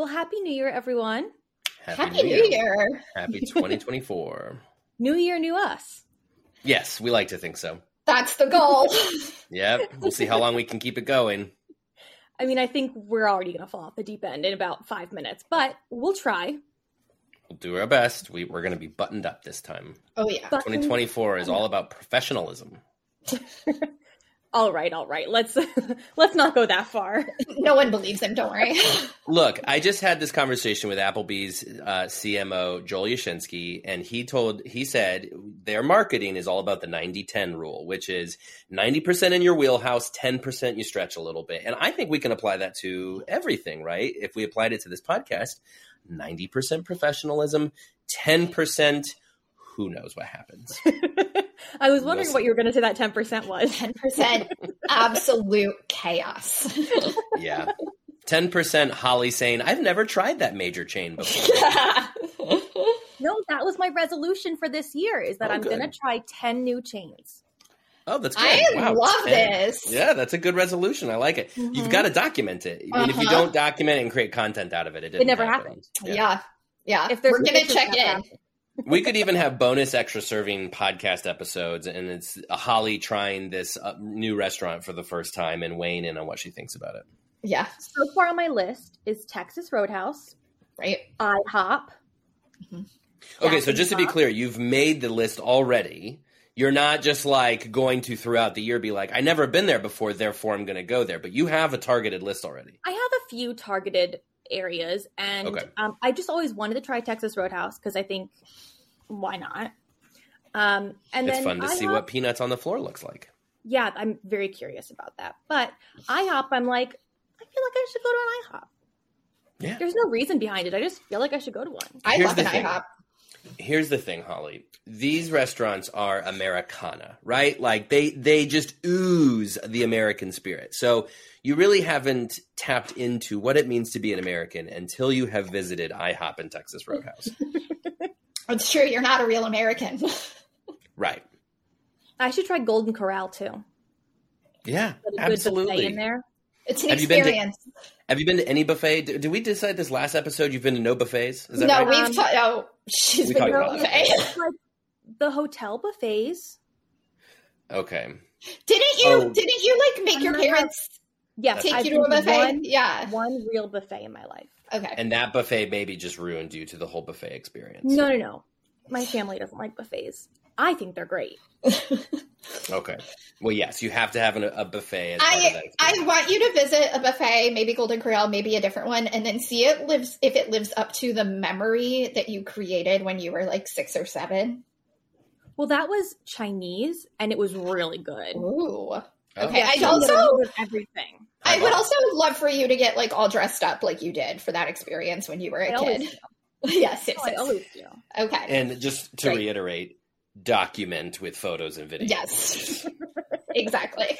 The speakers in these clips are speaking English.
Well, Happy New Year, everyone. Happy, New Year. Happy 2024. New Year, new us. yes, we like to think so. That's the goal. Yep. We'll see how long we can keep it going. I mean, I think we're already going to fall off the deep end in about five minutes, but we'll try. We'll do our best. We, we're going to be buttoned up this time. oh yeah. But 2024 is all about professionalism. all right, all right. Let's let's not go that far. No one believes him. Don't worry. Look, I just had this conversation with Applebee's uh, CMO Joel Yashinsky, and he told he said their marketing is all about the 90-10 rule, which is 90% in your wheelhouse, 10% you stretch a little bit. And I think we can apply that to everything, right? If we applied it to this podcast, 90% professionalism, 10% who knows what happens. I was wondering We'll what you were going to say that 10% was. Ten percent absolute chaos. yeah. 10% Holly saying, I've never tried that major chain before. No, that was my resolution for this year is that Oh, I'm going to try 10 new chains. Oh, that's good. I Wow, love 10. this. Yeah, that's a good resolution. I like it. You've Mhm. got to document it. I mean, if you Uh-huh. don't document it and create content out of it, it, didn't never happen. happened. Yeah. Yeah. If there's We're gonna check in. happened. We could even have bonus extra serving podcast episodes, and it's Holly trying this uh, new restaurant for the first time and weighing in on what she thinks about it. Yeah. So far on my list is Texas Roadhouse, Right. IHOP. Okay, Jack so in just to be clear, you've made the list already. You're not just like going to throughout the year be like, I never been there before, therefore I'm going to go there. But you have a targeted list already. I have a few targeted areas, and Okay. um, I just always wanted to try Texas Roadhouse because I think why not? Um, and it's fun to see what peanuts on the floor looks like. Yeah, I'm very curious about that. But IHOP, I'm like, I feel like I should go to an IHOP. Yeah. There's no reason behind it. I just feel like I should go to one. I Here's love an thing. IHOP. Here's the thing, Holly. These restaurants are Americana, right? Like they they just ooze the American spirit. So you really haven't tapped into what it means to be an American until you have visited IHOP and Texas Roadhouse. It's true. You're not a real American. right. I should try Golden Corral too. Yeah, a good absolutely. in there. It's an Have you been to- experience. Have you been to any buffet? Did, did we decide this last episode you've been to no buffets? Is that No, right? we've Um, ta- oh, she's we been talked about like the hotel buffets. Okay. Didn't you? Oh. Didn't you like make I your remember- parents Yeah, take I've you to a buffet? One, yeah. one real buffet in my life. Okay. And that buffet maybe just ruined you to the whole buffet experience. No, no, no. My family doesn't like buffets. I think they're great. Okay. Well, yes, you have to have an, a buffet. As part of I I want you to visit a buffet, maybe Golden Corral, maybe a different one, and then see it lives if it lives up to the memory that you created when you were like six or seven. Well, that was Chinese, and it was really good. Ooh. Oh. Okay, Yeah, I also- everything. I I would love- also love for you to get like all dressed up like you did for that experience when you were I a always kid. do. yes, yes, Oh, I always do. Okay. And just to Right. reiterate, document with photos and videos. Yes. exactly.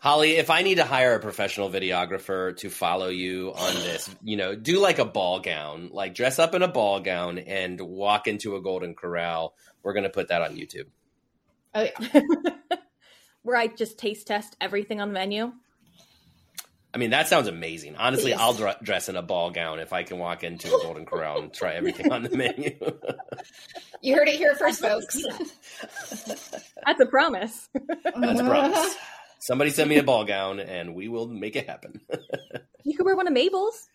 Holly, if I need to hire a professional videographer to follow you on this, you know, do like a ball gown, like dress up in a ball gown and walk into a golden corral. We're going to put that on YouTube. Oh yeah. Where I just taste test everything on the menu. I mean, that sounds amazing. Honestly, Yes. I'll dr- dress in a ball gown if I can walk into a golden corral and try everything on the menu. You heard it here first, I'd love to folks. That's a promise. That's a promise. Somebody send me a ball gown and we will make it happen. You could wear one of Mabel's.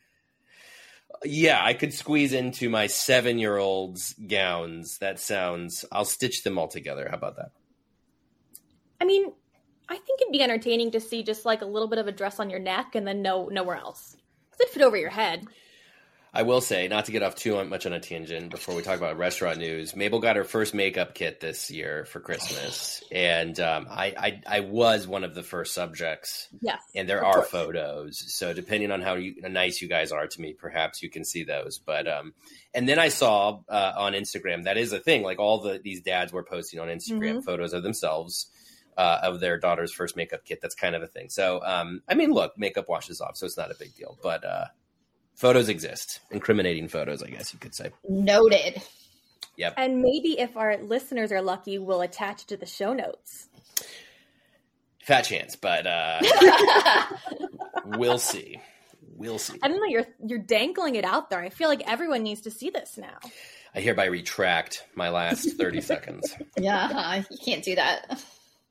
yeah, I could squeeze into my seven year old's gowns. That sounds, I'll stitch them all together. How about that? I mean, I think it'd be entertaining to see just like a little bit of a dress on your neck and then no nowhere else. Because it'd fit over your head. I will say, not to get off too much on a tangent before we talk about restaurant news, Mabel got her first makeup kit this year for Christmas. And um, I, I, I was one of the first subjects. Yes. and there are course. photos. So depending on how you, nice you guys are to me, perhaps you can see those. But um, and then I saw uh, on Instagram that is a thing. Like all the these dads were posting on Instagram Mhm. photos of themselves. Uh, of their daughter's first makeup kit. That's kind of a thing. So, um, I mean, look, makeup washes off, so it's not a big deal. But uh, photos exist, incriminating photos, I guess you could say. Noted. Yep. And maybe if our listeners are lucky, we'll attach to the show notes. Fat chance, but uh, we'll see. We'll see. I don't know. You're you're dangling it out there. I feel like everyone needs to see this now. I hereby retract my last 30 seconds. Yeah, you can't do that.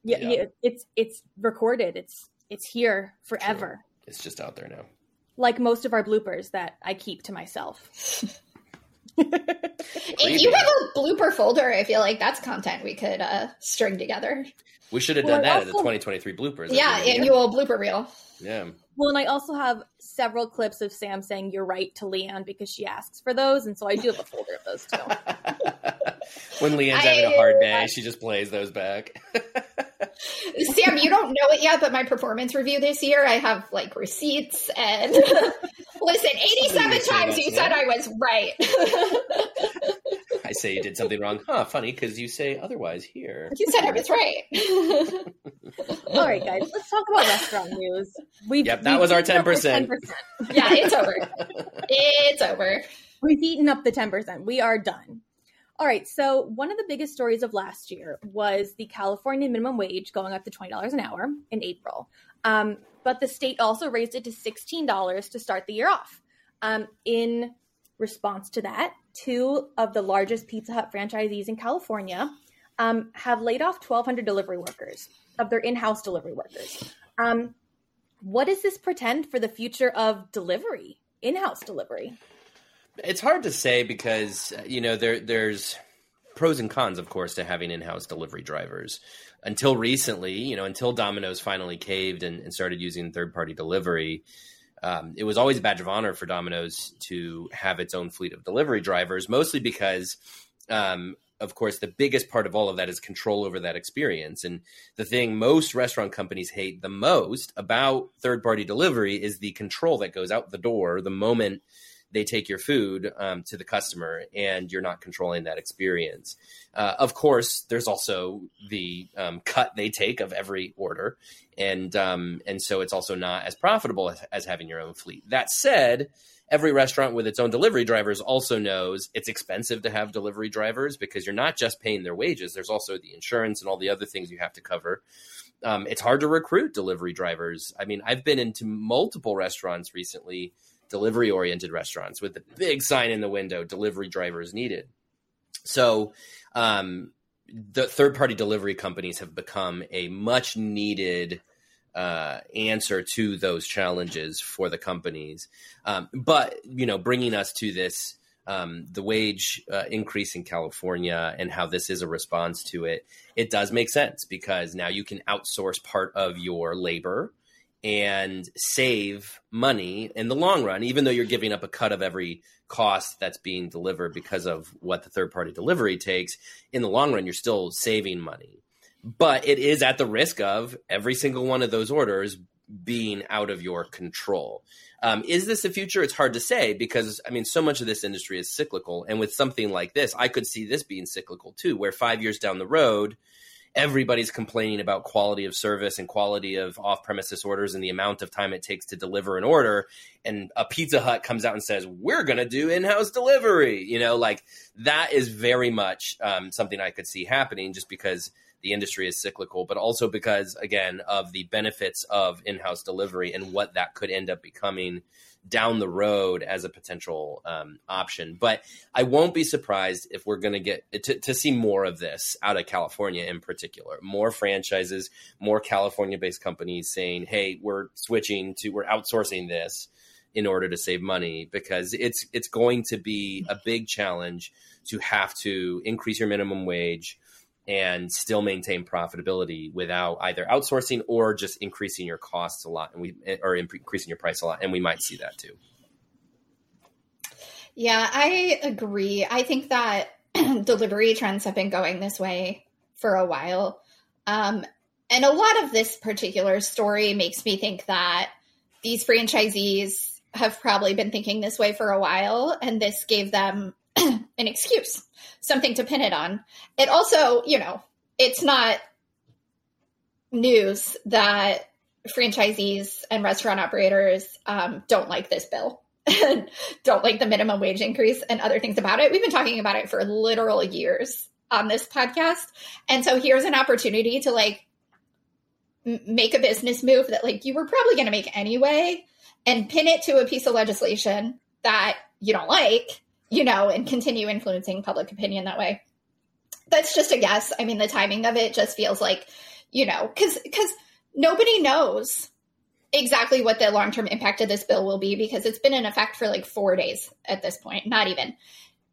Yeah, Yeah. yeah, it's it's recorded. It's it's here forever. It's just out there now. Like most of our bloopers that I keep to myself. If you have a blooper folder, I feel like that's content we could uh, string together. We should have done I that at the 2023 bloopers. Yeah, That's what annual blooper reel. yeah. Well, and I also have several clips of Sam saying "You're right" to Leanne because she asks for those, and so I do have a folder of those too. when Leanne's I- having a hard day, she just plays those back. Sam, you don't know it yet, but my performance review this year, I have like receipts and listen, 87 times you Sam. said I was right. I say you did something wrong. Huh, funny, because you say otherwise here. you said I was right. All right, guys, let's talk about restaurant news. We've, Yep, that we've was our eaten up the 10%. 10%. yeah, it's over. It's over. We've eaten up the 10%. We are done. All right. So, one of the biggest stories of last year was the California minimum wage going up to $20 an hour in April. Um, but the state also raised it to $16 to start the year off. Um, in response to that, two of the largest Pizza Hut franchisees in California um, have laid off 1,200 delivery workers of their in house delivery workers. Um, what does this pretend for the future of delivery, in house delivery? It's hard to say because uh, you know there there's pros and cons, of course, to having in-house delivery drivers. Until recently, you know, until Domino's finally caved and, and started using third-party delivery, um, it was always a badge of honor for Domino's to have its own fleet of delivery drivers, mostly because, um, of course, the biggest part of all of that is control over that experience. And the thing most restaurant companies hate the most about third-party delivery is the control that goes out the door the moment they take your food um, to the customer and you're not controlling that experience. Uh, of course, there's also the um, cut they take of every order, and um, and so it's also not as profitable as, as having your own fleet. That said, every restaurant with its own delivery drivers also knows it's expensive to have delivery drivers because you're not just paying their wages. There's also the insurance and all the other things you have to cover. Um, it's hard to recruit delivery drivers. I mean, I've been into multiple restaurants recently delivery oriented restaurants with the big sign in the window delivery drivers needed. So um, the third party delivery companies have become a much needed uh, answer to those challenges for the companies. Um, but you know bringing us to this um, the wage uh, increase in California and how this is a response to it, it does make sense because now you can outsource part of your labor and save money in the long run, even though you're giving up a cut of every cost that's being delivered because of what the third party delivery takes. In the long run, you're still saving money. But it is at the risk of every single one of those orders being out of your control. Um, is this the future? It's hard to say because, I mean, so much of this industry is cyclical. And with something like this, I could see this being cyclical too, where five years down the road, everybody's complaining about quality of service and quality of off premises orders and the amount of time it takes to deliver an order. And a Pizza Hut comes out and says, We're going to do in house delivery. You know, like that is very much um, something I could see happening just because the industry is cyclical, but also because, again, of the benefits of in house delivery and what that could end up becoming down the road as a potential um, option. But I won't be surprised if we're going to get to, to see more of this out of California in particular. More franchises, more California based companies saying, hey, we're switching to, we're outsourcing this in order to save money because it's it's going to be a big challenge to have to increase your minimum wage and still maintain profitability without either outsourcing or just increasing your costs a lot and we or increasing your price a lot and we might see that too Yeah, I agree. I think that delivery trends have been going this way for a while. Um, and a lot of this particular story makes me think that these franchisees have probably been thinking this way for a while, and this gave them an excuse, something to pin it on. It also, you know, it's not news that franchisees and restaurant operators um, don't like this bill and don't like the minimum wage increase and other things about it. We've been talking about it for literal years on this podcast. And so here's an opportunity to like m- make a business move that like you were probably going to make anyway and pin it to a piece of legislation that you don't like, you know, and continue influencing public opinion that way. That's just a guess. I mean, the timing of it just feels like, you know, because because nobody knows exactly what the long term impact of this bill will be because it's been in effect for like four days at this point, not even.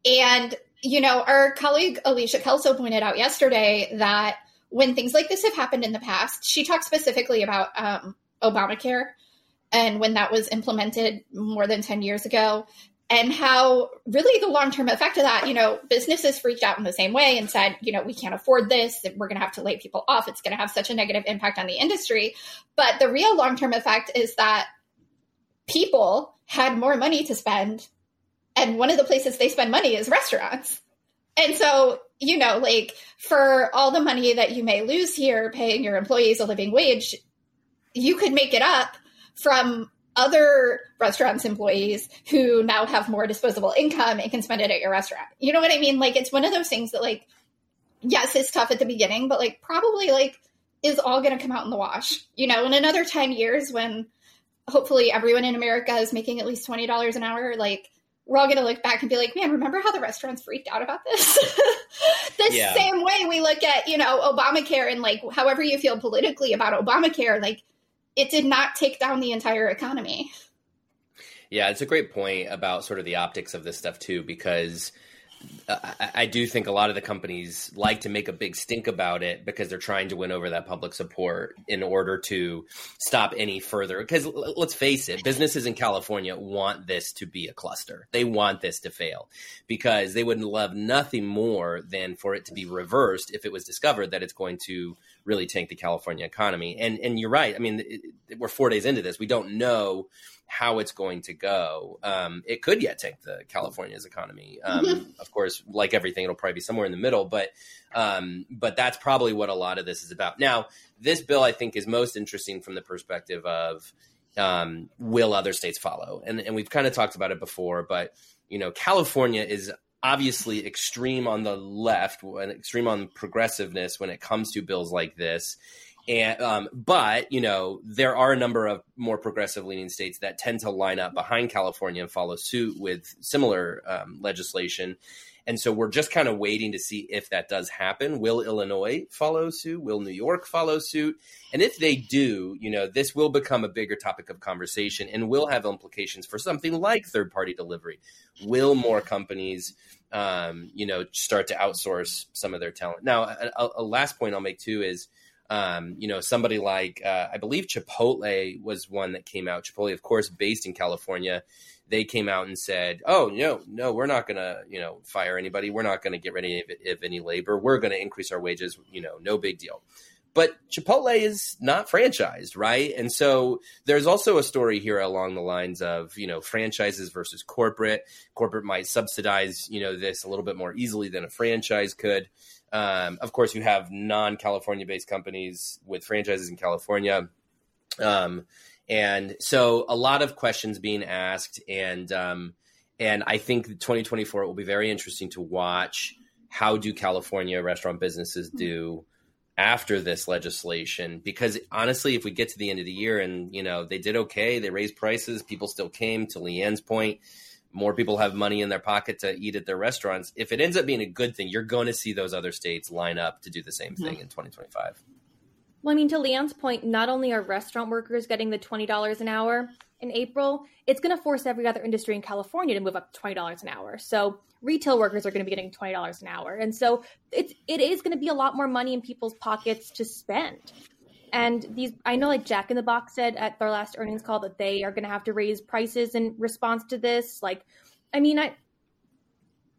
And, you know, our colleague Alicia Kelso pointed out yesterday that when things like this have happened in the past, she talked specifically about um, Obamacare and when that was implemented more than 10 years ago and how really the long-term effect of that you know businesses freaked out in the same way and said you know we can't afford this we're going to have to lay people off it's going to have such a negative impact on the industry. But the real long-term effect is that people had more money to spend and one of the places they spend money is restaurants. And so you know like for all the money that you may lose here paying your employees a living wage you could make it up from other restaurants employees who now have more disposable income and can spend it at your restaurant. You know what I mean? Like it's one of those things that like yes, it's tough at the beginning, but like probably like is all going to come out in the wash. You know, in another 10 years when hopefully everyone in America is making at least $20 an hour, like we're all going to look back and be like, man, remember how the restaurants freaked out about this? the yeah. same way we look at, you know, Obamacare and like however you feel politically about Obamacare, like it did not take down the entire economy. Yeah, it's a great point about sort of the optics of this stuff too, because uh, I, I, do think a lot of the companies like to make a big stink about it because they're trying to win over that public support in order to stop any further. Because let's face it, businesses in California want this to be a cluster. They want this to fail because they wouldn't love nothing more than for it to be reversed if it was discovered that it's going to really tank the California economy. And and you're right. I mean, it, we're four days into this. We don't know how it's going to go. Um, it could yet tank the California's economy. Um, mm-hmm. Of course, like everything, it'll probably be somewhere in the middle. But um, but that's probably what a lot of this is about. Now, this bill I think is most interesting from the perspective of um, will other states follow? And and we've kind of talked about it before, but you know, California is obviously extreme on the left and extreme on progressiveness when it comes to bills like this. And um, but you know there are a number of more progressive leaning states that tend to line up behind California and follow suit with similar um, legislation. And so we're just kind of waiting to see if that does happen. Will Illinois follow suit? Will New York follow suit? And if they do, you know, this will become a bigger topic of conversation and will have implications for something like third party delivery. Will more companies, um, you know, start to outsource some of their talent? Now, a, a last point I'll make too is, um, you know, somebody like, uh, I believe Chipotle was one that came out. Chipotle, of course, based in California they came out and said, "Oh no, no, we're not going to, you know, fire anybody. We're not going to get rid of, of any labor. We're going to increase our wages. You know, no big deal." But Chipotle is not franchised, right? And so there's also a story here along the lines of, you know, franchises versus corporate. Corporate might subsidize, you know, this a little bit more easily than a franchise could. Um, of course, you have non-California based companies with franchises in California. Um, and so a lot of questions being asked, and um, and I think 2024 will be very interesting to watch. How do California restaurant businesses do after this legislation? Because honestly, if we get to the end of the year and you know they did okay, they raised prices, people still came. To Leanne's point, more people have money in their pocket to eat at their restaurants. If it ends up being a good thing, you're going to see those other states line up to do the same thing mm-hmm. in 2025. Well, I mean, to Leanne's point, not only are restaurant workers getting the $20 an hour in April, it's going to force every other industry in California to move up to $20 an hour. So retail workers are going to be getting $20 an hour. And so it's, it is going to be a lot more money in people's pockets to spend. And these, I know like Jack in the Box said at their last earnings call that they are going to have to raise prices in response to this. Like, I mean, I,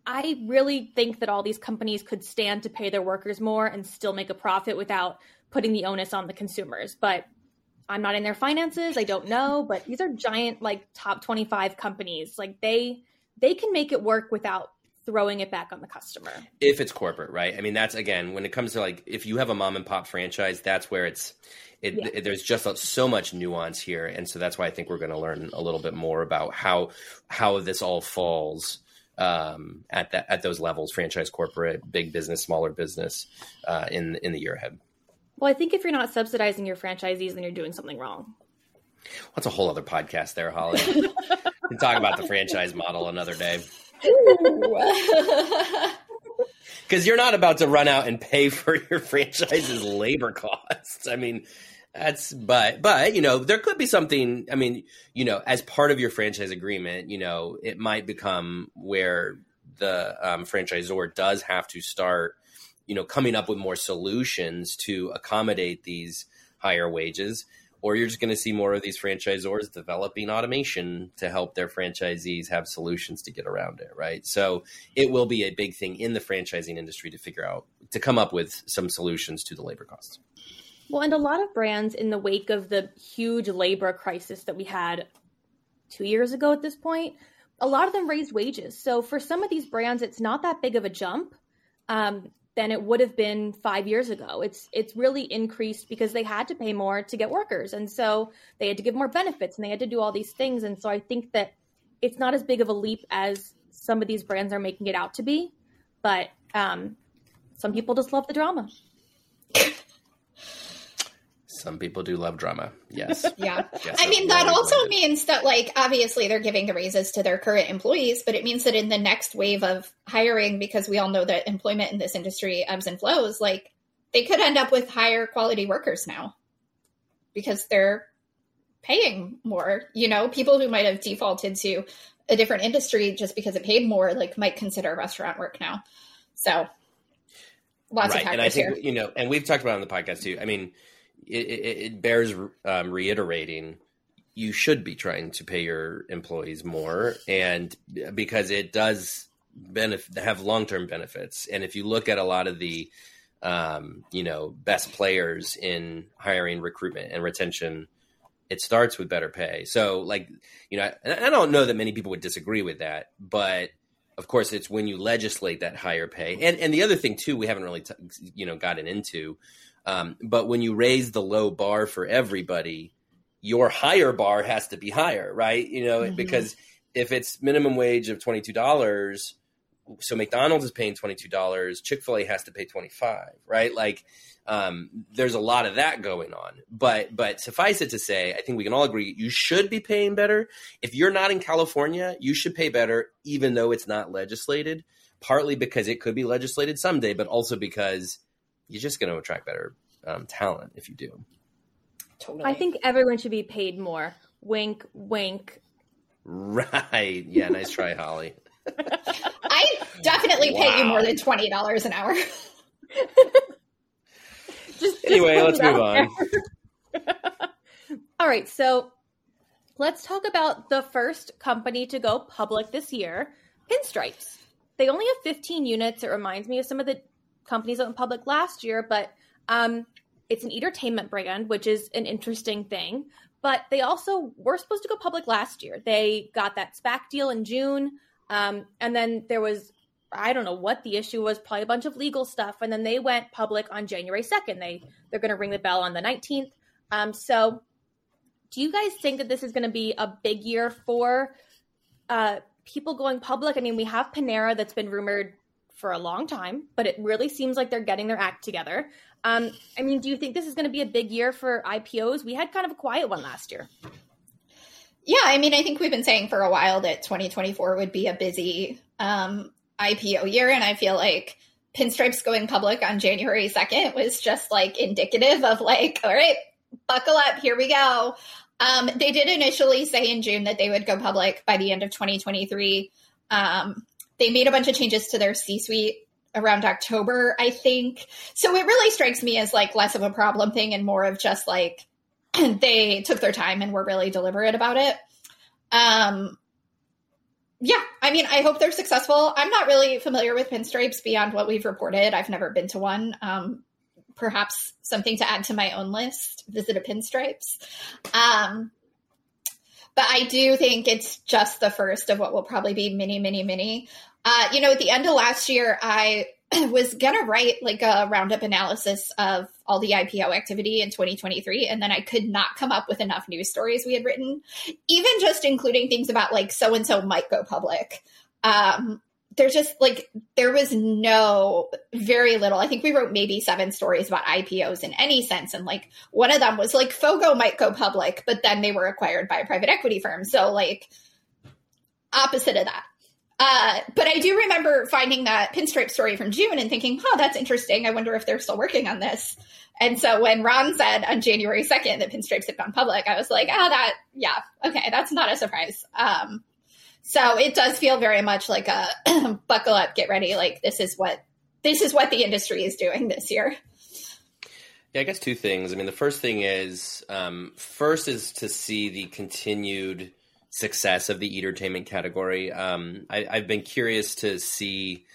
I really think that all these companies could stand to pay their workers more and still make a profit without putting the onus on the consumers. But I'm not in their finances. I don't know, but these are giant like top 25 companies. Like they they can make it work without throwing it back on the customer. If it's corporate, right? I mean, that's again when it comes to like if you have a mom and pop franchise, that's where it's it, yeah. it, there's just so much nuance here, and so that's why I think we're going to learn a little bit more about how how this all falls um, at that at those levels: franchise, corporate, big business, smaller business, uh, in in the year ahead. Well, I think if you're not subsidizing your franchisees, then you're doing something wrong. What's a whole other podcast there, Holly? we can talk about the franchise model another day. Because you're not about to run out and pay for your franchise's labor costs. I mean, that's but but you know there could be something. I mean, you know, as part of your franchise agreement, you know, it might become where the um, franchisor does have to start, you know, coming up with more solutions to accommodate these higher wages or you're just going to see more of these franchisors developing automation to help their franchisees have solutions to get around it, right? So it will be a big thing in the franchising industry to figure out to come up with some solutions to the labor costs. Well, and a lot of brands in the wake of the huge labor crisis that we had two years ago at this point, a lot of them raised wages. So for some of these brands, it's not that big of a jump. Um, than it would have been five years ago. It's it's really increased because they had to pay more to get workers, and so they had to give more benefits and they had to do all these things. And so I think that it's not as big of a leap as some of these brands are making it out to be, but um, some people just love the drama. Some people do love drama. Yes. Yeah. I mean, that also means that, like, obviously they're giving the raises to their current employees, but it means that in the next wave of hiring, because we all know that employment in this industry ebbs and flows, like, they could end up with higher quality workers now because they're paying more. You know, people who might have defaulted to a different industry just because it paid more, like, might consider restaurant work now. So, lots right. of factors and I think, here. You know, and we've talked about on the podcast too. I mean, it, it, it bears um, reiterating you should be trying to pay your employees more and because it does benefit have long-term benefits. And if you look at a lot of the um, you know best players in hiring recruitment and retention it starts with better pay. So like you know I, I don't know that many people would disagree with that but of course it's when you legislate that higher pay. And and the other thing too we haven't really t- you know gotten into um, but when you raise the low bar for everybody, your higher bar has to be higher, right? You know, mm-hmm. because if it's minimum wage of twenty two dollars, so McDonald's is paying twenty two dollars, Chick fil A has to pay twenty five, right? Like, um, there's a lot of that going on. But but suffice it to say, I think we can all agree you should be paying better. If you're not in California, you should pay better, even though it's not legislated. Partly because it could be legislated someday, but also because you're just going to attract better um, talent if you do. Totally. I think everyone should be paid more. Wink, wink. Right. Yeah. Nice try, Holly. I definitely wow. pay you more than twenty dollars an hour. just, anyway, just let's move on. All right. So let's talk about the first company to go public this year, Pinstripes. They only have 15 units. It reminds me of some of the companies that went public last year, but um, it's an entertainment brand, which is an interesting thing. But they also were supposed to go public last year. They got that SPAC deal in June. Um, and then there was, I don't know what the issue was, probably a bunch of legal stuff. And then they went public on January 2nd. They, they're going to ring the bell on the 19th. Um, so do you guys think that this is going to be a big year for uh, people going public? I mean, we have Panera that's been rumored for a long time, but it really seems like they're getting their act together. Um, I mean, do you think this is going to be a big year for IPOs? We had kind of a quiet one last year. Yeah, I mean, I think we've been saying for a while that 2024 would be a busy um, IPO year, and I feel like Pinstripes going public on January 2nd was just like indicative of like, all right, buckle up, here we go. Um, they did initially say in June that they would go public by the end of 2023. Um, they made a bunch of changes to their C suite around October, I think. So it really strikes me as like less of a problem thing and more of just like they took their time and were really deliberate about it. Um, yeah, I mean, I hope they're successful. I'm not really familiar with pinstripes beyond what we've reported. I've never been to one. Um, perhaps something to add to my own list visit a pinstripes. Um, but I do think it's just the first of what will probably be many, many, many. Uh, you know, at the end of last year, I was gonna write like a roundup analysis of all the IPO activity in 2023, and then I could not come up with enough news stories we had written, even just including things about like so and so might go public. Um, there's just like there was no very little. I think we wrote maybe seven stories about IPOs in any sense, and like one of them was like Fogo might go public, but then they were acquired by a private equity firm. So like opposite of that. Uh, but I do remember finding that pinstripe story from June and thinking, "Oh, that's interesting. I wonder if they're still working on this." And so when Ron said on January second that pinstripes had gone public, I was like, "Oh, that yeah, okay, that's not a surprise." Um, so it does feel very much like a buckle up, get ready. Like this is what this is what the industry is doing this year. Yeah, I guess two things. I mean, the first thing is um, first is to see the continued success of the entertainment category. Um, I, have been curious to see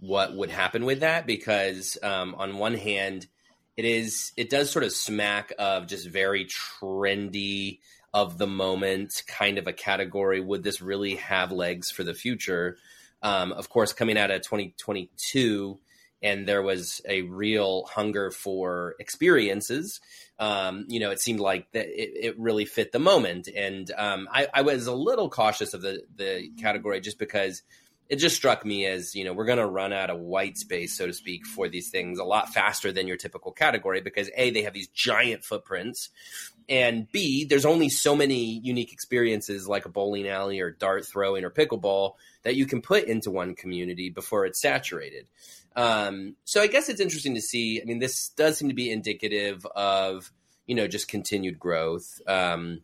what would happen with that because um, on one hand, it is it does sort of smack of just very trendy of the moment kind of a category. Would this really have legs for the future? Um, of course, coming out of 2022, and there was a real hunger for experiences. Um, you know, it seemed like that it, it, really fit the moment, and um, I, I, was a little cautious of the the category just because it just struck me as you know we're going to run out of white space, so to speak, for these things a lot faster than your typical category because a they have these giant footprints, and B, there's only so many unique experiences like a bowling alley or dart throwing or pickleball that you can put into one community before it's saturated. Um, so I guess it's interesting to see. I mean, this does seem to be indicative of you know just continued growth. Um,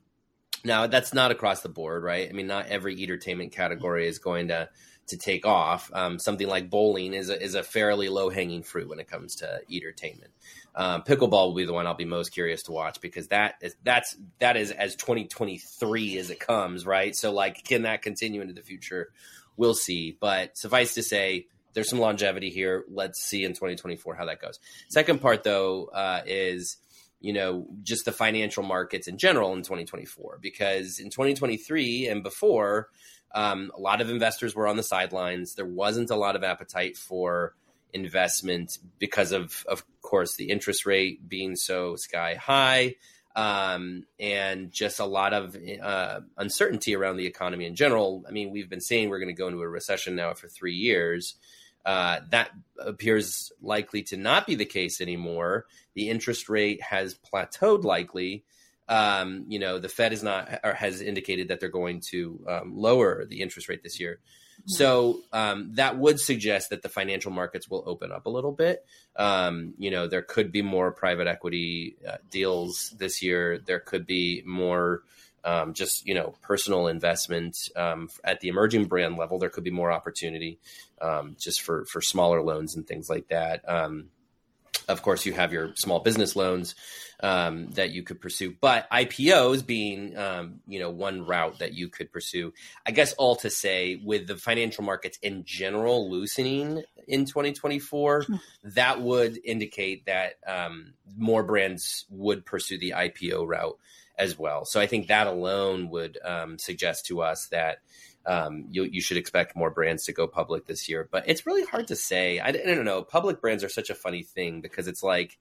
now that's not across the board, right? I mean, not every entertainment category is going to to take off. Um, something like bowling is a, is a fairly low hanging fruit when it comes to entertainment. Um, pickleball will be the one I'll be most curious to watch because that is that's that is as 2023 as it comes, right? So like, can that continue into the future? We'll see. But suffice to say, there's some longevity here. Let's see in 2024 how that goes. Second part though uh, is you know just the financial markets in general in 2024 because in 2023 and before um, a lot of investors were on the sidelines there wasn't a lot of appetite for investment because of, of course, the interest rate being so sky high, um, and just a lot of uh, uncertainty around the economy in general. I mean, we've been saying we're going to go into a recession now for three years. Uh, that appears likely to not be the case anymore. The interest rate has plateaued likely. Um, you know, the Fed is not or has indicated that they're going to um, lower the interest rate this year. So um, that would suggest that the financial markets will open up a little bit. Um, you know, there could be more private equity uh, deals this year. There could be more um, just you know personal investment um, at the emerging brand level. There could be more opportunity um, just for for smaller loans and things like that. Of course, you have your small business loans um, that you could pursue, but IPOs being um, you know one route that you could pursue. I guess all to say, with the financial markets in general loosening in 2024, hmm. that would indicate that um, more brands would pursue the IPO route as well. So I think that alone would um, suggest to us that um, you, you should expect more brands to go public this year. But it's really hard to say. I, I don't know. Public brands are such a funny thing because it's like,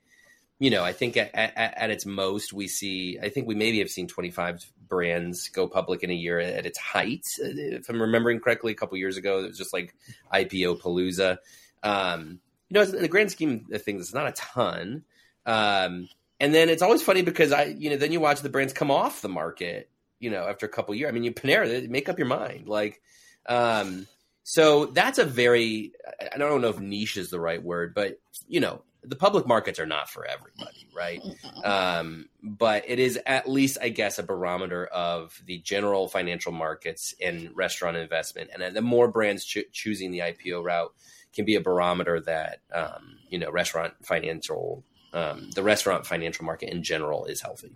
you know, I think at, at, at, its most, we see, I think we maybe have seen 25 brands go public in a year at its height. If I'm remembering correctly, a couple years ago, it was just like IPO Palooza. Um, you know, in the grand scheme of things, it's not a ton. Um, and then it's always funny because I, you know, then you watch the brands come off the market you know, after a couple years. I mean, you Panera, make up your mind. Like, um, so that's a very, I don't know if niche is the right word, but you know, the public markets are not for everybody, right? Um, but it is at least, I guess, a barometer of the general financial markets and restaurant investment. And the more brands cho- choosing the IPO route can be a barometer that, um, you know, restaurant financial, um, the restaurant financial market in general is healthy.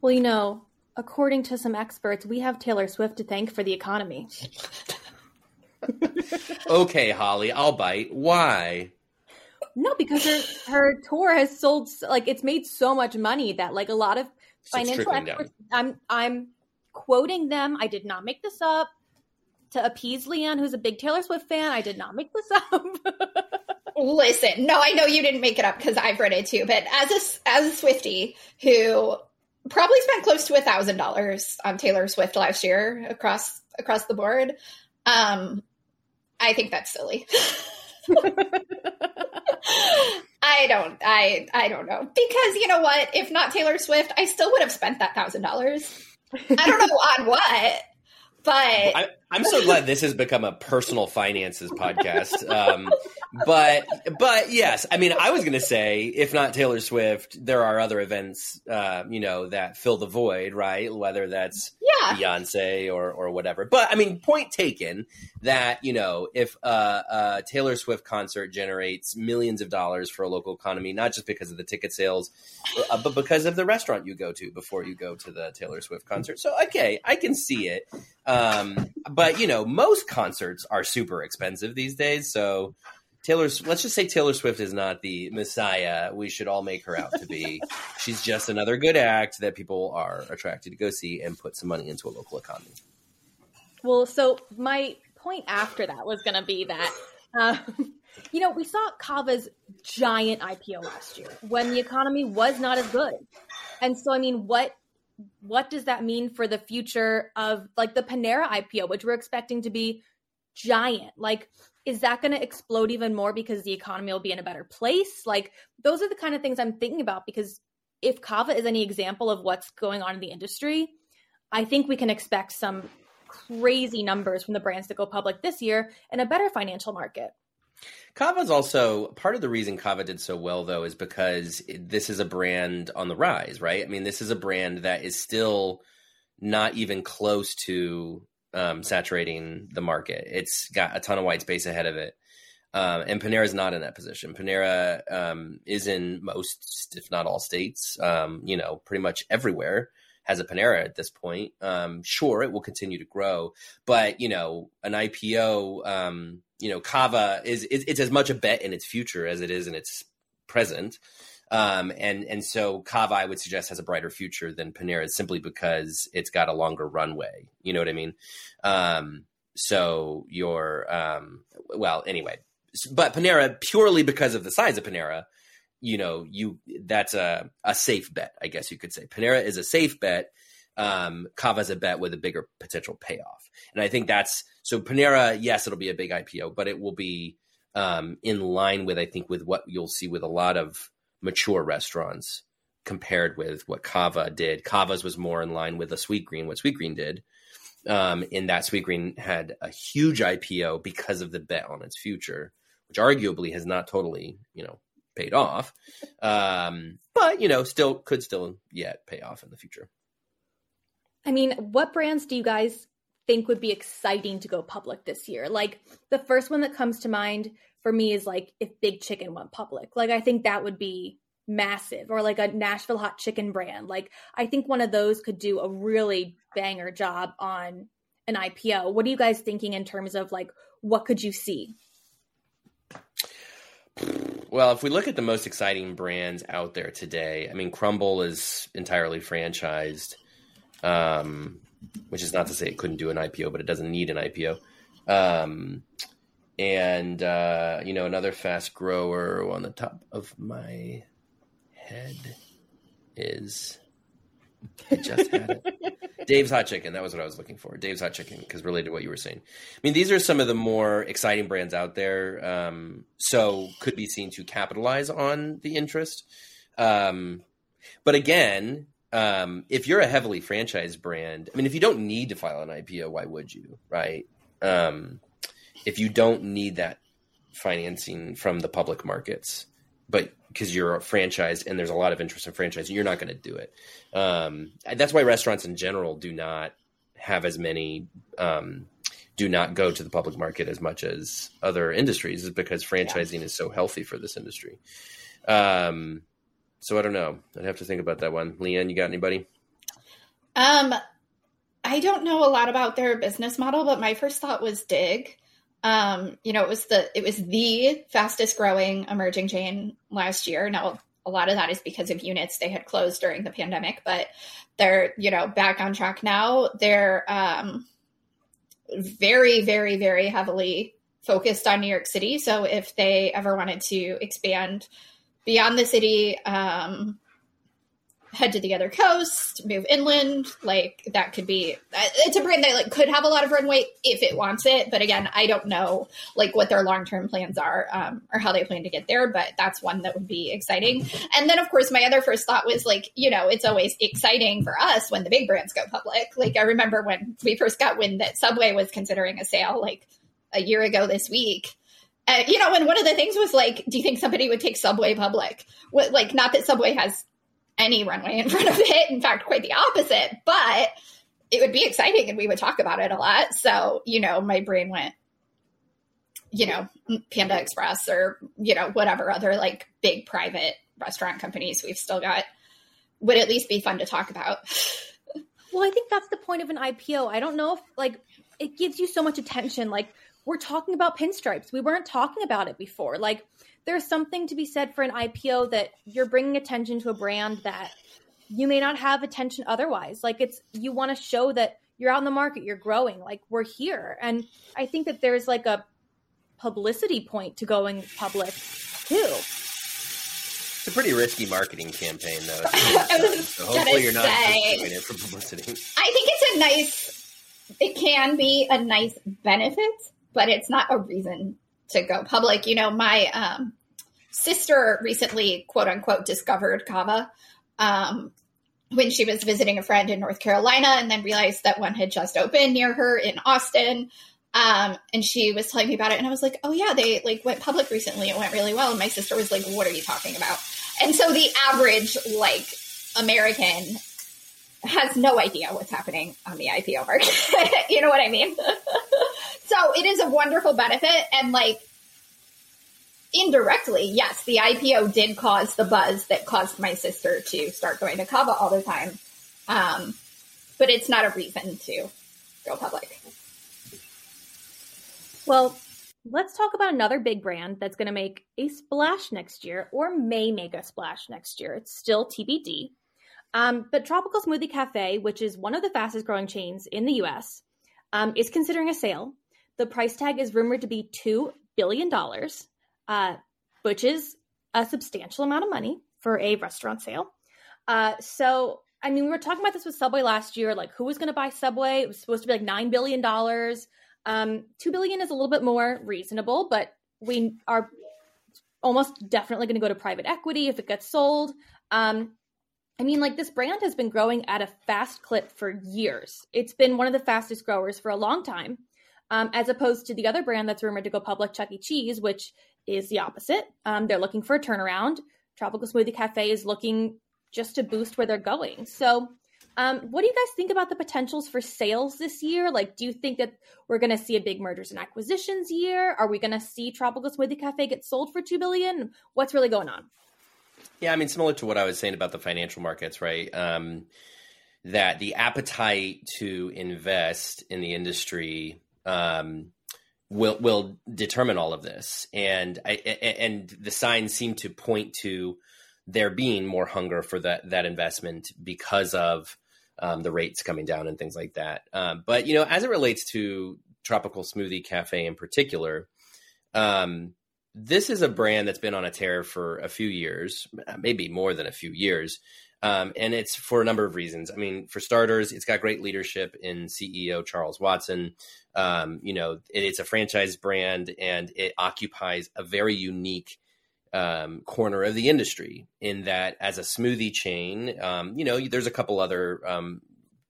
Well, you know, according to some experts, we have Taylor Swift to thank for the economy. okay, Holly, I'll bite. Why? No, because her her tour has sold like it's made so much money that like a lot of so financial experts. Down. I'm I'm quoting them. I did not make this up. To appease Leanne, who's a big Taylor Swift fan, I did not make this up. Listen, no, I know you didn't make it up because I've read it too. But as a as a Swifty who probably spent close to a thousand dollars on Taylor Swift last year across across the board. Um, I think that's silly. I don't I I don't know. Because you know what? If not Taylor Swift, I still would have spent that thousand dollars. I don't know on what, but I, am so glad this has become a personal finances podcast. Um, but but yes, I mean, I was going to say, if not Taylor Swift, there are other events, uh, you know, that fill the void, right? Whether that's yeah. Beyonce or or whatever. But I mean, point taken that you know, if uh, a Taylor Swift concert generates millions of dollars for a local economy, not just because of the ticket sales, uh, but because of the restaurant you go to before you go to the Taylor Swift concert. So okay, I can see it. Um, but you know, most concerts are super expensive these days, so. Taylor's let's just say Taylor Swift is not the messiah we should all make her out to be. She's just another good act that people are attracted to go see and put some money into a local economy. Well, so my point after that was going to be that um, you know, we saw Cava's giant IPO last year when the economy was not as good. And so I mean, what what does that mean for the future of like the Panera IPO, which we're expecting to be giant? Like is that going to explode even more because the economy will be in a better place? Like those are the kind of things I'm thinking about because if Cava is any example of what's going on in the industry, I think we can expect some crazy numbers from the brands that go public this year in a better financial market. Cava's also part of the reason Cava did so well, though, is because this is a brand on the rise, right? I mean, this is a brand that is still not even close to um, saturating the market. It's got a ton of white space ahead of it. Um, and Panera is not in that position. Panera um, is in most, if not all states, um, you know, pretty much everywhere has a Panera at this point. Um, sure, it will continue to grow, but you know, an IPO, um, you know, Cava is it's as much a bet in its future as it is in its present. Um, and and so Cava, I would suggest, has a brighter future than Panera simply because it's got a longer runway. You know what I mean? Um, so your um, well, anyway, but Panera purely because of the size of Panera, you know, you that's a a safe bet, I guess you could say. Panera is a safe bet. Um, is a bet with a bigger potential payoff, and I think that's so. Panera, yes, it'll be a big IPO, but it will be um, in line with I think with what you'll see with a lot of mature restaurants compared with what Cava did. Cava's was more in line with a Sweetgreen, what Sweetgreen did. Um, in that Sweetgreen had a huge IPO because of the bet on its future, which arguably has not totally, you know, paid off. Um, but you know, still could still yet pay off in the future. I mean, what brands do you guys think would be exciting to go public this year? Like the first one that comes to mind for me is like if Big Chicken went public. Like I think that would be massive or like a Nashville hot chicken brand. Like I think one of those could do a really banger job on an IPO. What are you guys thinking in terms of like what could you see? Well, if we look at the most exciting brands out there today, I mean, Crumbl is entirely franchised, um, which is not to say it couldn't do an IPO, but it doesn't need an IPO. Um, and uh, you know another fast grower on the top of my head is Just had it. Dave's Hot Chicken. That was what I was looking for. Dave's Hot Chicken, because related to what you were saying. I mean, these are some of the more exciting brands out there. Um, so could be seen to capitalize on the interest. Um, but again, um, if you're a heavily franchised brand, I mean, if you don't need to file an IPO, why would you? Right? Um, if you don't need that financing from the public markets, but because you're franchised and there's a lot of interest in franchising, you're not going to do it. Um, that's why restaurants in general do not have as many, um, do not go to the public market as much as other industries, is because franchising yeah. is so healthy for this industry. Um, so I don't know. I'd have to think about that one. Leanne, you got anybody? Um, I don't know a lot about their business model, but my first thought was Dig. Um, you know, it was the it was the fastest growing emerging chain last year. Now, a lot of that is because of units they had closed during the pandemic, but they're you know back on track now. They're um, very, very, very heavily focused on New York City. So if they ever wanted to expand beyond the city, um, head to the other coast, move inland. Like that could be. It's a brand that like could have a lot of runway if it wants it. But again, I don't know like what their long term plans are um, or how they plan to get there. But that's one that would be exciting. And then of course, my other first thought was like, you know, it's always exciting for us when the big brands go public. Like I remember when we first got wind that Subway was considering a sale, like a year ago this week. Uh, you know, and one of the things was like, do you think somebody would take Subway public? What, like, not that Subway has any runway in front of it. In fact, quite the opposite, but it would be exciting and we would talk about it a lot. So, you know, my brain went, you know, Panda Express or, you know, whatever other like big private restaurant companies we've still got would at least be fun to talk about. well, I think that's the point of an IPO. I don't know if like it gives you so much attention. Like we're talking about pinstripes. We weren't talking about it before. Like there's something to be said for an IPO that you're bringing attention to a brand that you may not have attention otherwise. Like it's you want to show that you're out in the market, you're growing, like we're here. And I think that there's like a publicity point to going public too. It's a pretty risky marketing campaign, though. so hopefully, you're not say, doing it for publicity. I think it's a nice. It can be a nice benefit, but it's not a reason to go public. You know, my um, sister recently, quote unquote, discovered Cava um, when she was visiting a friend in North Carolina and then realized that one had just opened near her in Austin. Um, and she was telling me about it and I was like, oh yeah, they like went public recently. It went really well. And my sister was like, what are you talking about? And so the average like American has no idea what's happening on the IPO market. you know what I mean? so it is a wonderful benefit. And like indirectly, yes, the IPO did cause the buzz that caused my sister to start going to Cava all the time. Um, but it's not a reason to go public. Well, let's talk about another big brand that's going to make a splash next year or may make a splash next year. It's still TBD. Um, but Tropical Smoothie Cafe, which is one of the fastest growing chains in the US, um, is considering a sale. The price tag is rumored to be $2 billion uh, which is a substantial amount of money for a restaurant sale. Uh, so, I mean, we were talking about this with Subway last year. Like, who was going to buy Subway? It was supposed to be like nine billion dollars. Um, Two billion is a little bit more reasonable, but we are almost definitely going to go to private equity if it gets sold. Um, I mean, like this brand has been growing at a fast clip for years. It's been one of the fastest growers for a long time, um, as opposed to the other brand that's rumored to go public, Chuck E. Cheese, which is the opposite. Um, they're looking for a turnaround. Tropical Smoothie Cafe is looking just to boost where they're going. So, um, what do you guys think about the potentials for sales this year? Like, do you think that we're going to see a big mergers and acquisitions year? Are we going to see Tropical Smoothie Cafe get sold for two billion? What's really going on? Yeah, I mean, similar to what I was saying about the financial markets, right? Um, that the appetite to invest in the industry um, will will determine all of this, and I, and the signs seem to point to there being more hunger for that that investment because of um, the rates coming down and things like that. Um, but you know, as it relates to Tropical Smoothie Cafe in particular, um, this is a brand that's been on a tear for a few years, maybe more than a few years. Um, and it's for a number of reasons. I mean, for starters, it's got great leadership in CEO Charles Watson. Um, you know, it, it's a franchise brand and it occupies a very unique um, corner of the industry in that as a smoothie chain, um, you know, there's a couple other um,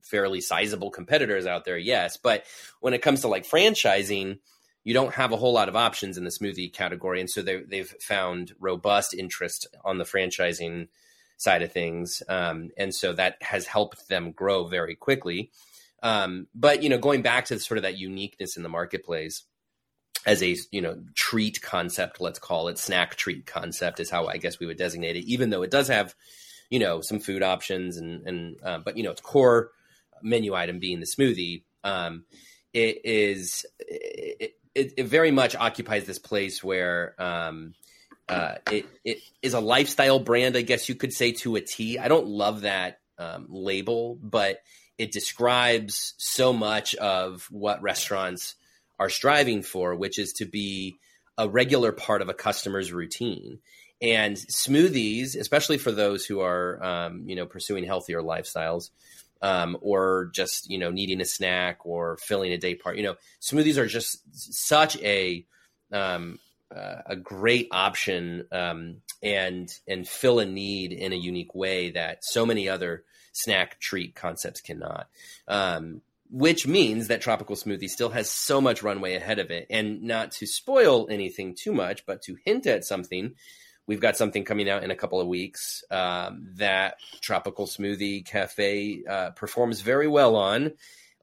fairly sizable competitors out there, yes. But when it comes to like franchising, you don't have a whole lot of options in the smoothie category. And so they've found robust interest on the franchising side of things. Um, and so that has helped them grow very quickly. Um, but, you know, going back to sort of that uniqueness in the marketplace as a, you know, treat concept, let's call it snack treat concept is how I guess we would designate it, even though it does have, you know, some food options and, and, uh, but, you know, its core menu item being the smoothie. Um, it is, it, it, it very much occupies this place where, um, uh, it it is a lifestyle brand, I guess you could say to a T. I don't love that um, label, but it describes so much of what restaurants are striving for, which is to be a regular part of a customer's routine. And smoothies, especially for those who are, um, you know, pursuing healthier lifestyles, um, or just you know needing a snack or filling a day part, you know, smoothies are just such a um, uh, a great option um, and and fill a need in a unique way that so many other snack treat concepts cannot. Um, which means that tropical smoothie still has so much runway ahead of it. And not to spoil anything too much, but to hint at something, we've got something coming out in a couple of weeks um, that tropical smoothie cafe uh, performs very well on.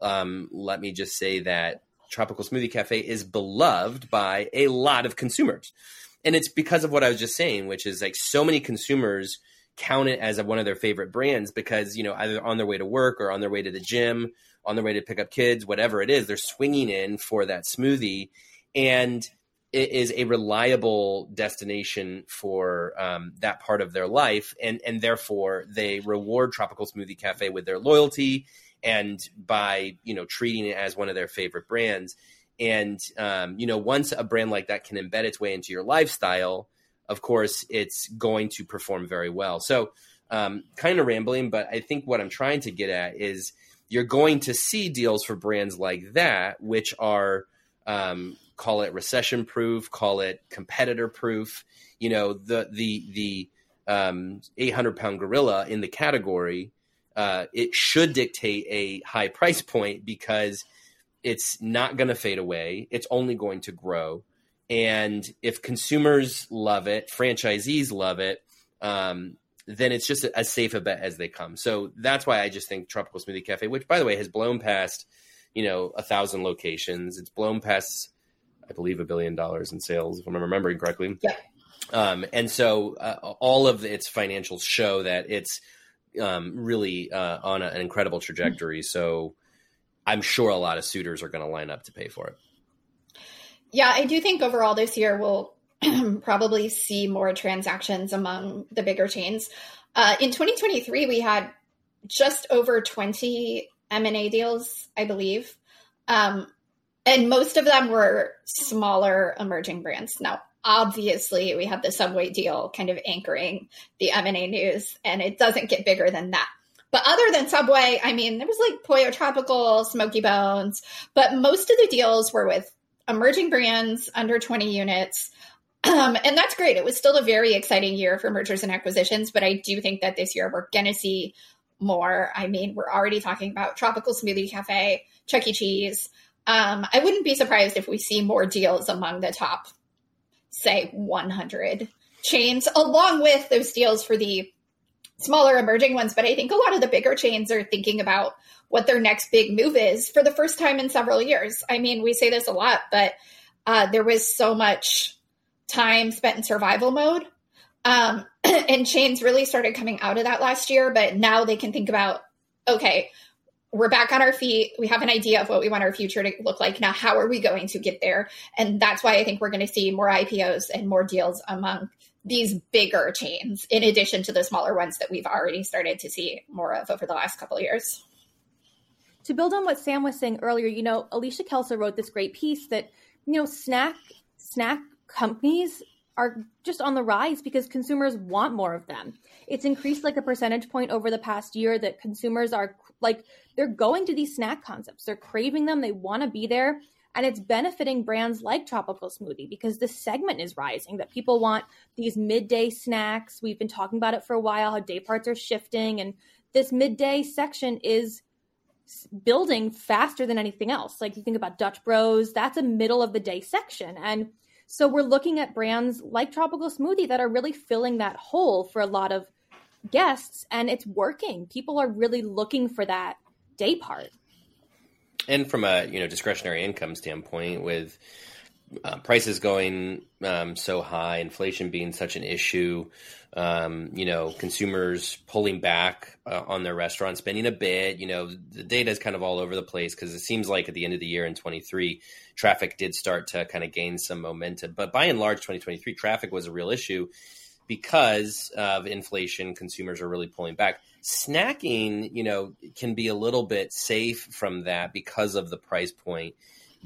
Um, let me just say that tropical smoothie cafe is beloved by a lot of consumers, and it's because of what I was just saying, which is like so many consumers count it as one of their favorite brands because you know either on their way to work or on their way to the gym on their way to pick up kids, whatever it is, they're swinging in for that smoothie. And it is a reliable destination for um, that part of their life. And, and therefore, they reward Tropical Smoothie Cafe with their loyalty and by, you know, treating it as one of their favorite brands. And, um, you know, once a brand like that can embed its way into your lifestyle, of course, it's going to perform very well. So, um, kind of rambling, but I think what I'm trying to get at is you're going to see deals for brands like that, which are um, call it recession proof, call it competitor proof. You know, the the the um, 800 pound gorilla in the category, uh, it should dictate a high price point because it's not going to fade away. It's only going to grow. And if consumers love it, franchisees love it, um, then it's just as safe a bet as they come. So that's why I just think Tropical Smoothie Cafe, which by the way has blown past, you know, a thousand locations. It's blown past, I believe, a billion dollars in sales, if I'm remembering correctly. Yeah. Um, and so uh, all of its financials show that it's um, really uh, on a, an incredible trajectory. So I'm sure a lot of suitors are going to line up to pay for it. Yeah, I do think overall this year we'll probably see more transactions among the bigger chains. Uh, in 2023, we had just over 20 M&A deals, I believe. Um, and most of them were smaller emerging brands. Now, obviously, we have the Subway deal kind of anchoring the M&A news, and it doesn't get bigger than that. But other than Subway, I mean, there was like Pollo Tropical, Smokey Bones, but most of the deals were with emerging brands under 20 units um, and that's great. It was still a very exciting year for mergers and acquisitions, but I do think that this year we're going to see more. I mean, we're already talking about Tropical Smoothie Cafe, Chuck E. Cheese. Um, I wouldn't be surprised if we see more deals among the top, say, 100 chains, along with those deals for the smaller emerging ones. But I think a lot of the bigger chains are thinking about what their next big move is for the first time in several years. I mean, we say this a lot, but uh, there was so much time spent in survival mode. Um, and chains really started coming out of that last year, but now they can think about, okay, we're back on our feet. We have an idea of what we want our future to look like. Now, how are we going to get there? And that's why I think we're going to see more IPOs and more deals among these bigger chains, in addition to the smaller ones that we've already started to see more of over the last couple of years. To build on what Sam was saying earlier, you know, Alicia Kelso wrote this great piece that, you know, snack snack companies are just on the rise because consumers want more of them. It's increased like a percentage point over the past year that consumers are like they're going to these snack concepts. They're craving them, they want to be there, and it's benefiting brands like Tropical Smoothie because this segment is rising that people want these midday snacks. We've been talking about it for a while how day parts are shifting and this midday section is building faster than anything else. Like you think about Dutch Bros, that's a middle of the day section and so we're looking at brands like Tropical Smoothie that are really filling that hole for a lot of guests and it's working. People are really looking for that day part. And from a, you know, discretionary income standpoint with uh, prices going um, so high, inflation being such an issue, um, you know, consumers pulling back uh, on their restaurant spending a bit. You know, the data is kind of all over the place because it seems like at the end of the year in 23, traffic did start to kind of gain some momentum. But by and large, 2023 traffic was a real issue because of inflation. Consumers are really pulling back. Snacking, you know, can be a little bit safe from that because of the price point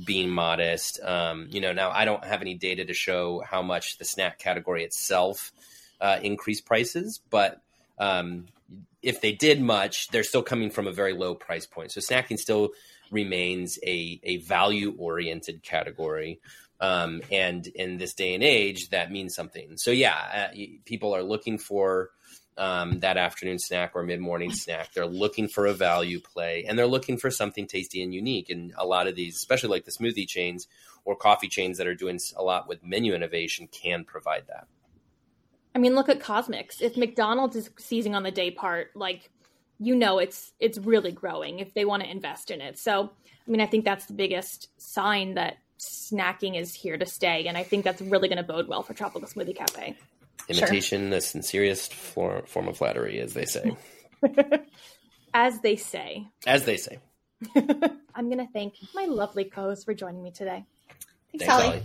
being modest. Um, you know, now I don't have any data to show how much the snack category itself uh, increase prices, but um, if they did much, they're still coming from a very low price point. So snacking still remains a, a value oriented category. Um, and in this day and age, that means something. So yeah, uh, people are looking for um, that afternoon snack or mid morning snack. They're looking for a value play and they're looking for something tasty and unique. And a lot of these, especially like the smoothie chains or coffee chains that are doing a lot with menu innovation, can provide that. I mean, look at CosMc's. If McDonald's is seizing on the day part, like you know, it's it's really growing if they want to invest in it. So, I mean, I think that's the biggest sign that snacking is here to stay, and I think that's really going to bode well for Tropical Smoothie Cafe. Imitation, sure. the sincerest form of flattery, as they say. as they say. As they say. I'm going to thank my lovely co-host for joining me today. Thanks, Thanks Holly.